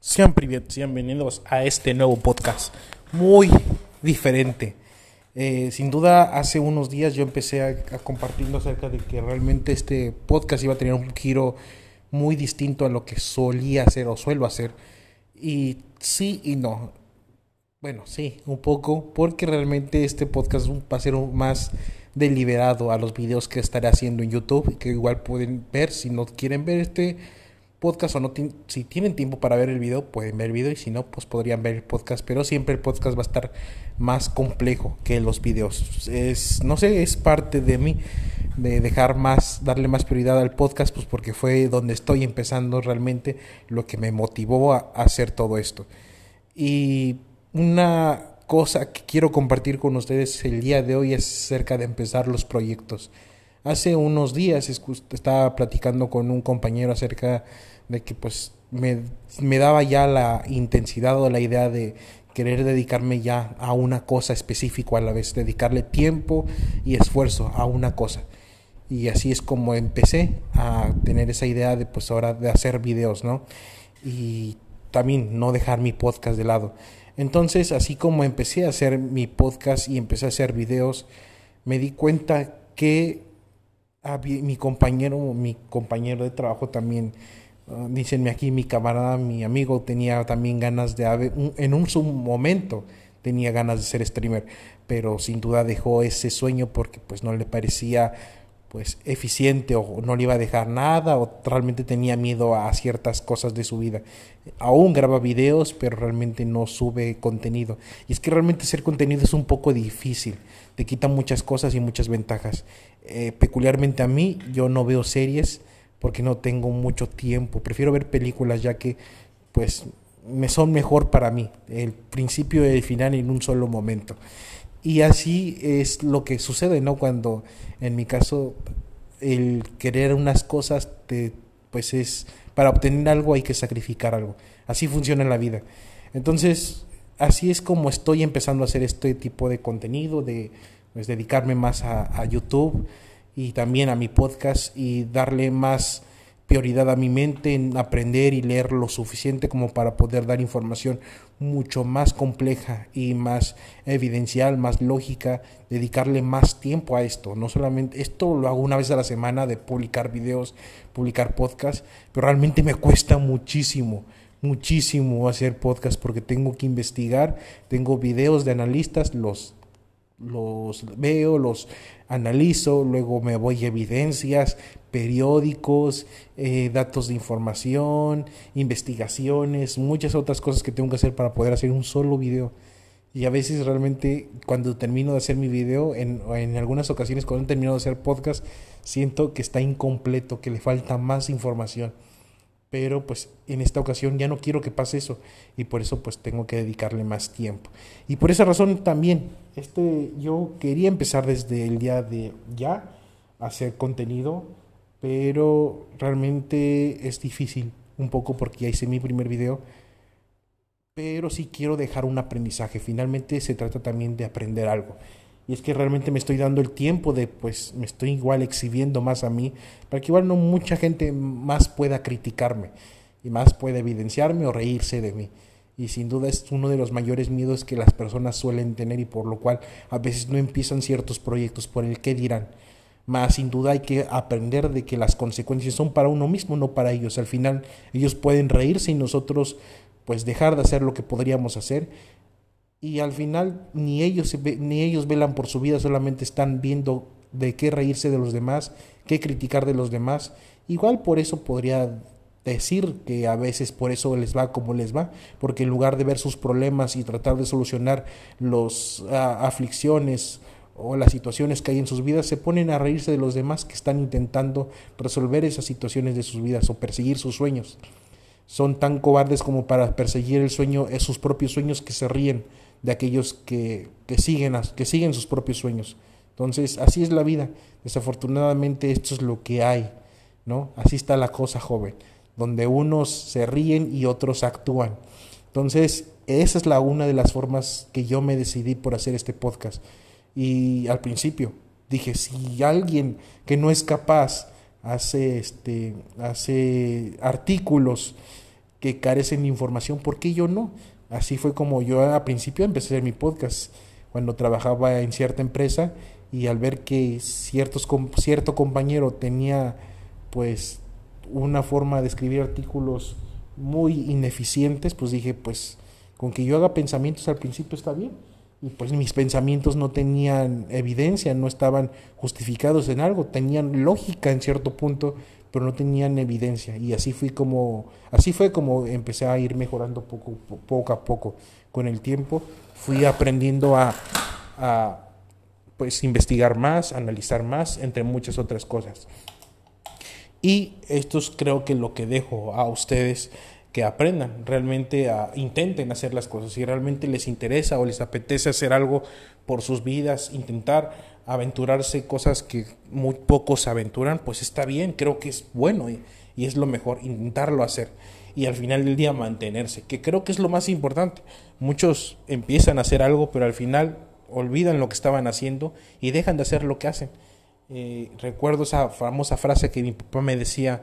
Sean, bienvenidos a este nuevo podcast, muy diferente. Eh, sin duda, hace unos días yo empecé a, a compartirlo acerca de que realmente este podcast iba a tener un giro muy distinto a lo que solía hacer o suelo hacer. Y sí y no. Bueno, sí, un poco, porque realmente este podcast va a ser más deliberado a los videos que estaré haciendo en YouTube, que igual pueden ver si no quieren ver este podcast o no si tienen tiempo para ver el video, pueden ver el video y si no, pues podrían ver el podcast, pero siempre el podcast va a estar más complejo que los videos. Es no sé, es parte de mí de dejar más darle más prioridad al podcast pues porque fue donde estoy empezando realmente lo que me motivó a hacer todo esto. Y una cosa que quiero compartir con ustedes el día de hoy es acerca de empezar los proyectos. Hace unos días estaba platicando con un compañero acerca de que pues me, me daba ya la intensidad o la idea de querer dedicarme ya a una cosa específica a la vez, dedicarle tiempo y esfuerzo a una cosa. Y así es como empecé a tener esa idea de pues ahora de hacer videos, ¿no? Y también no dejar mi podcast de lado. Entonces, así como empecé a hacer mi podcast y empecé a hacer videos, me di cuenta que mi compañero, mi compañero de trabajo también, uh, dícenme aquí, mi camarada, mi amigo tenía también ganas de, en un momento tenía ganas de ser streamer, pero sin duda dejó ese sueño porque pues no le parecía pues eficiente o no le iba a dejar nada o realmente tenía miedo a ciertas cosas de su vida. Aún graba videos, pero realmente no sube contenido. Y es que realmente hacer contenido es un poco difícil, te quita muchas cosas y muchas ventajas. Eh, peculiarmente a mí, yo no veo series porque no tengo mucho tiempo. Prefiero ver películas ya que pues me son mejor para mí, el principio y el final en un solo momento. Y así es lo que sucede, ¿no? Cuando en mi caso el querer unas cosas te pues es para obtener algo hay que sacrificar algo. Así funciona la vida. Entonces, así es como estoy empezando a hacer este tipo de contenido, de pues, dedicarme más a, YouTube y también a mi podcast y darle más prioridad a mi mente en aprender y leer lo suficiente como para poder dar información mucho más compleja y más evidencial, más lógica, dedicarle más tiempo a esto. No solamente esto lo hago una vez a la semana de publicar videos, publicar podcasts, pero realmente me cuesta muchísimo muchísimo hacer podcast porque tengo que investigar, tengo videos de analistas, los los veo, los analizo, luego me voy a evidencias, periódicos, eh, datos de información, investigaciones, muchas otras cosas que tengo que hacer para poder hacer un solo video. Y a veces realmente cuando termino de hacer mi video, en, en algunas ocasiones cuando termino de hacer podcast, siento que está incompleto, que le falta más información pero pues en esta ocasión ya no quiero que pase eso y por eso pues tengo que dedicarle más tiempo. Y por esa razón también este yo quería empezar desde el día de ya a hacer contenido, pero realmente es difícil un poco porque ya hice mi primer video, pero sí quiero dejar un aprendizaje. Finalmente se trata también de aprender algo. Y es que realmente me estoy dando el tiempo de, pues, me estoy igual exhibiendo más a mí, para que igual no mucha gente más pueda criticarme y más pueda evidenciarme o reírse de mí. Y sin duda es uno de los mayores miedos que las personas suelen tener y por lo cual a veces no empiezan ciertos proyectos por el que dirán. Más sin duda hay que aprender de que las consecuencias son para uno mismo, no para ellos. Al final ellos pueden reírse y nosotros pues dejar de hacer lo que podríamos hacer y al final ni ellos, ni ellos velan por su vida, solamente están viendo de qué reírse de los demás, qué criticar de los demás. Igual por eso podría decir que a veces por eso les va como les va, porque en lugar de ver sus problemas y tratar de solucionar las aflicciones o las situaciones que hay en sus vidas, se ponen a reírse de los demás que están intentando resolver esas situaciones de sus vidas o perseguir sus sueños. Son tan cobardes como para perseguir el sueño, sus propios sueños que se ríen de aquellos que, que, siguen, que siguen sus propios sueños. Entonces, así es la vida. Desafortunadamente, esto es lo que hay, ¿no? Así está la cosa, joven, donde unos se ríen y otros actúan. Entonces, esa es la una de las formas que yo me decidí por hacer este podcast. Y al principio dije, si alguien que no es capaz hace este hace artículos que carecen de información, ¿por qué yo no? Así fue como yo a principio empecé mi podcast, cuando trabajaba en cierta empresa y al ver que ciertos, cierto compañero tenía pues una forma de escribir artículos muy ineficientes, pues dije, pues con que yo haga pensamientos al principio está bien. Y pues mis pensamientos no tenían evidencia, no estaban justificados en algo, tenían lógica en cierto punto, pero no tenían evidencia. Y así fui como, así fue como empecé a ir mejorando poco, a poco. Con el tiempo fui aprendiendo a, a pues investigar más, analizar más, entre muchas otras cosas. Y esto es creo que lo que dejo a ustedes que aprendan, realmente a, intenten hacer las cosas. Si realmente les interesa o les apetece hacer algo por sus vidas, intentar aventurarse cosas que muy pocos aventuran, pues está bien, creo que es bueno y, y es lo mejor, intentarlo hacer y al final del día mantenerse, que creo que es lo más importante. Muchos empiezan a hacer algo, pero al final olvidan lo que estaban haciendo y dejan de hacer lo que hacen. Eh, recuerdo esa famosa frase que mi papá me decía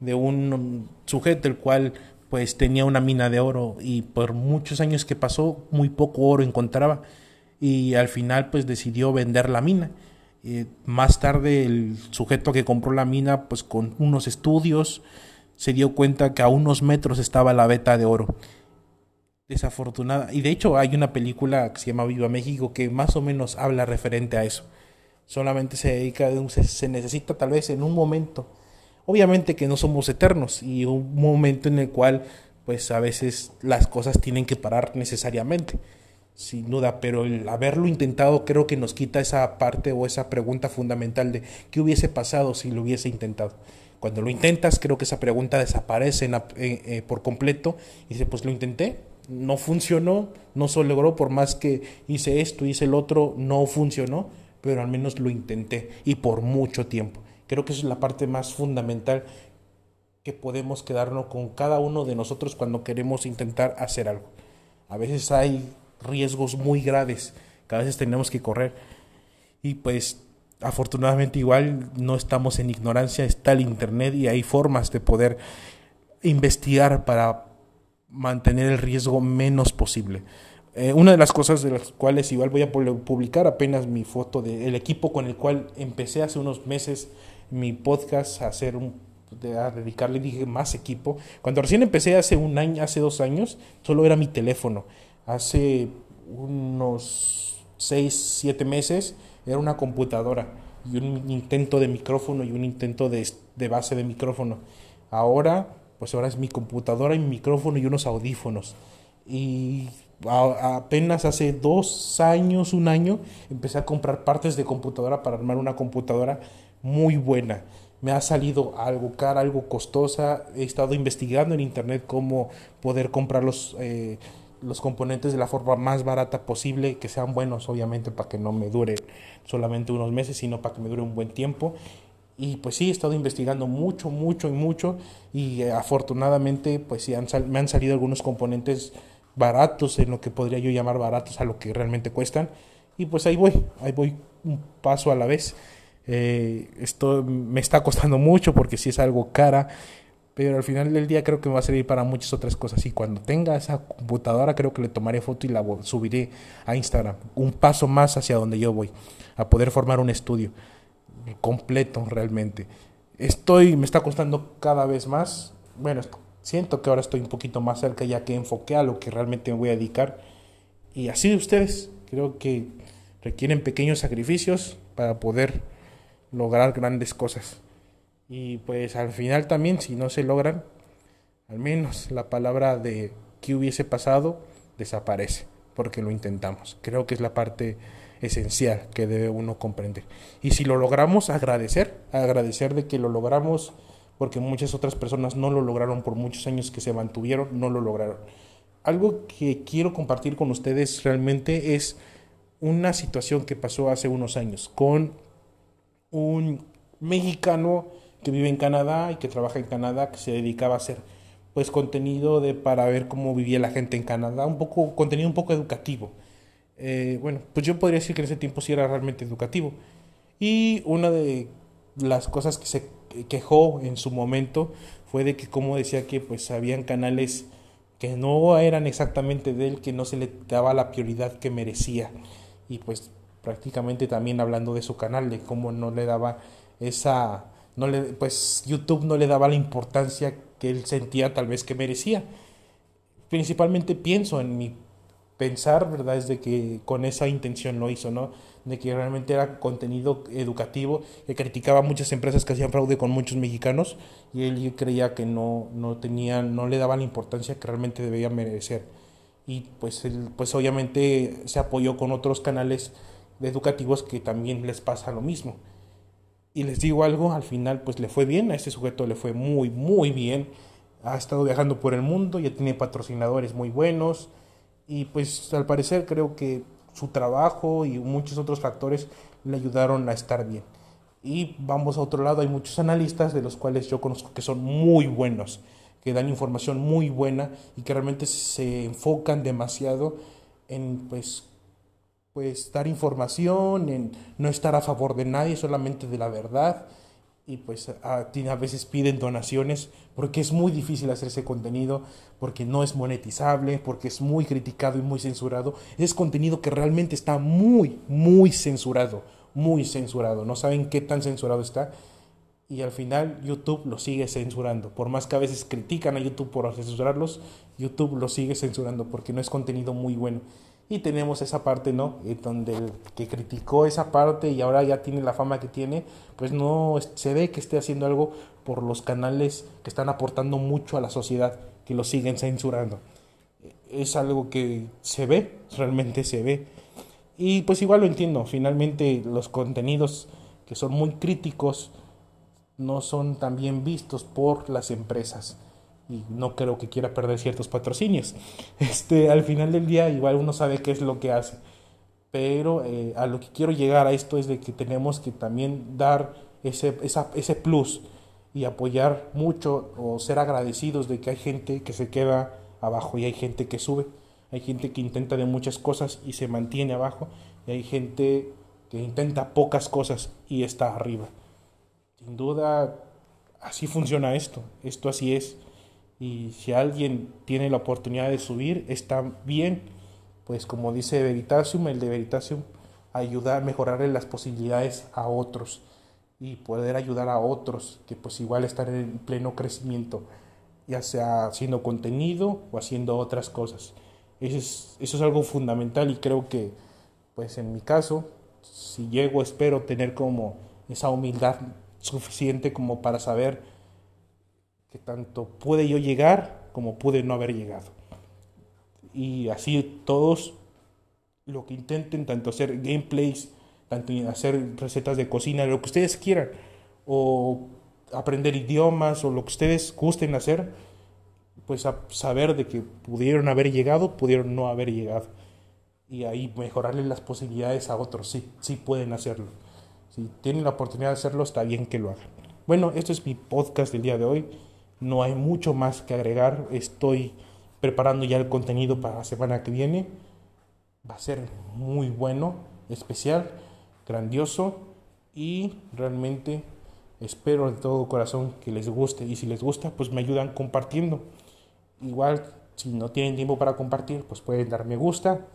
de un sujeto el cual pues tenía una mina de oro y por muchos años que pasó muy poco oro encontraba y al final pues decidió vender la mina. Eh, más tarde el sujeto que compró la mina pues con unos estudios se dio cuenta que a unos metros estaba la veta de oro desafortunada. Y de hecho hay una película que se llama Viva México que más o menos habla referente a eso. Solamente se dedica, se, se necesita tal vez en un momento. Obviamente que no somos eternos y un momento en el cual pues a veces las cosas tienen que parar necesariamente, sin duda, pero el haberlo intentado creo que nos quita esa parte o esa pregunta fundamental de qué hubiese pasado si lo hubiese intentado. Cuando lo intentas, creo que esa pregunta desaparece eh, eh, por completo y dice, pues lo intenté, no funcionó, no se logró, por más que hice esto, hice el otro, no funcionó, pero al menos lo intenté y por mucho tiempo. Creo que esa es la parte más fundamental que podemos quedarnos con cada uno de nosotros cuando queremos intentar hacer algo. A veces hay riesgos muy graves que a veces tenemos que correr y pues afortunadamente igual no estamos en ignorancia, está el Internet y hay formas de poder investigar para mantener el riesgo menos posible. Eh, una de las cosas de las cuales igual voy a publicar apenas mi foto del equipo con el cual empecé hace unos meses mi podcast a hacer un a dedicarle dije más equipo. Cuando recién empecé hace un año, hace dos años, solo era mi teléfono. Hace unos seis, siete meses era una computadora y un intento de micrófono y un intento de, de base de micrófono. Ahora pues ahora es mi computadora y mi micrófono y unos audífonos. Y apenas hace dos años, un año, empecé a comprar partes de computadora para armar una computadora muy buena. Me ha salido algo cara, algo costosa. He estado investigando en internet cómo poder comprar los, eh, los componentes de la forma más barata posible, que sean buenos, obviamente, para que no me dure solamente unos meses, sino para que me dure un buen tiempo. Y pues sí, he estado investigando mucho, mucho y mucho y eh, afortunadamente pues sí han me han salido algunos componentes baratos, en lo que podría yo llamar baratos a lo que realmente cuestan. Y pues ahí voy, ahí voy un paso a la vez. Eh, esto me está costando mucho porque sí es algo cara, pero al final del día creo que me va a servir para muchas otras cosas. Y cuando tenga esa computadora creo que le tomaré foto y la subiré a Instagram. Un paso más hacia donde yo voy, a poder formar un estudio completo realmente. Estoy, me está costando cada vez más. Bueno, siento que ahora estoy un poquito más cerca ya que enfoqué a lo que realmente me voy a dedicar. Y así de ustedes, creo que requieren pequeños sacrificios para poder lograr grandes cosas. Y pues al final también, si no se logran, al menos la palabra de que hubiese pasado desaparece, porque lo intentamos. Creo que es la parte esencial que debe uno comprender. Y si lo logramos, agradecer, agradecer de que lo logramos porque muchas otras personas no lo lograron por muchos años que se mantuvieron, no lo lograron. Algo que quiero compartir con ustedes realmente es una situación que pasó hace unos años con un mexicano que vive en Canadá y que trabaja en Canadá, que se dedicaba a hacer pues contenido de para ver cómo vivía la gente en Canadá, un poco contenido un poco educativo. Eh, bueno, pues yo podría decir que en ese tiempo sí era realmente educativo. Y una de las cosas que se quejó en su momento fue de que como decía que pues habían canales que no eran exactamente de él, que no se le daba la prioridad que merecía. Y pues prácticamente también hablando de su canal, de cómo no le daba esa, no le, pues YouTube no le daba la importancia que él sentía tal vez que merecía. Principalmente pienso en mi pensar, ¿verdad? Es de que con esa intención lo hizo, ¿no? De que realmente era contenido educativo, que criticaba a muchas empresas que hacían fraude con muchos mexicanos y él creía que no, no tenía, no le daba la importancia que realmente debía merecer. Y pues, pues obviamente se apoyó con otros canales educativos que también les pasa lo mismo. Y les digo algo, al final pues le fue bien, a este sujeto le fue muy, muy bien. Ha estado viajando por el mundo, ya tiene patrocinadores muy buenos y pues al parecer creo que su trabajo y muchos otros factores le ayudaron a estar bien. Y vamos a otro lado, hay muchos analistas de los cuales yo conozco que son muy buenos, que dan información muy buena y que realmente se enfocan demasiado en pues pues dar información, en no estar a favor de nadie, solamente de la verdad. Y pues a, a veces piden donaciones porque es muy difícil hacer ese contenido, porque no es monetizable, porque es muy criticado y muy censurado. Es contenido que realmente está muy, muy censurado, muy censurado. No saben qué tan censurado está. Y al final YouTube lo sigue censurando. Por más que a veces critican a YouTube por censurarlos, YouTube lo sigue censurando porque no es contenido muy bueno y tenemos esa parte, ¿no? Eh, donde el que criticó esa parte y ahora ya tiene la fama que tiene, pues no se ve que esté haciendo algo por los canales que están aportando mucho a la sociedad, que lo siguen censurando. Es algo que se ve, realmente se ve. Y pues igual lo entiendo, finalmente los contenidos que son muy críticos no son tan bien vistos por las empresas y no creo que quiera perder ciertos patrocinios. Este, al final del día igual uno sabe qué es lo que hace, pero eh, a lo que quiero llegar a esto es de que tenemos que también dar ese, esa, ese plus y apoyar mucho o ser agradecidos de que hay gente que se queda abajo y hay gente que sube, hay gente que intenta de muchas cosas y se mantiene abajo y hay gente que intenta pocas cosas y está arriba. Sin duda, así funciona esto, esto así es y si alguien tiene la oportunidad de subir, está bien, pues como dice Veritasium, el de Veritasium ayuda a mejorar las posibilidades a otros y poder ayudar a otros que pues igual están en pleno crecimiento, ya sea haciendo contenido o haciendo otras cosas. Eso es, eso es algo fundamental y creo que pues en mi caso, si llego espero tener como esa humildad suficiente como para saber tanto pude yo llegar como pude no haber llegado. Y así todos lo que intenten, tanto hacer gameplays, tanto hacer recetas de cocina, lo que ustedes quieran, o aprender idiomas, o lo que ustedes gusten hacer, pues a saber de que pudieron haber llegado, pudieron no haber llegado. Y ahí mejorarle las posibilidades a otros, sí, sí pueden hacerlo. Si tienen la oportunidad de hacerlo, está bien que lo hagan. Bueno, esto es mi podcast del día de hoy. No hay mucho más que agregar. Estoy preparando ya el contenido para la semana que viene. Va a ser muy bueno, especial, grandioso y realmente espero de todo corazón que les guste y si les gusta pues me ayudan compartiendo. Igual si no tienen tiempo para compartir pues pueden dar me gusta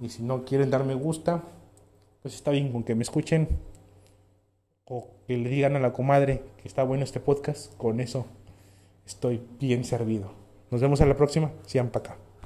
y si no quieren dar me gusta pues está bien con que me escuchen o que le digan a la comadre que está bueno este podcast con eso estoy bien servido. Nos vemos a la próxima. Sean para acá.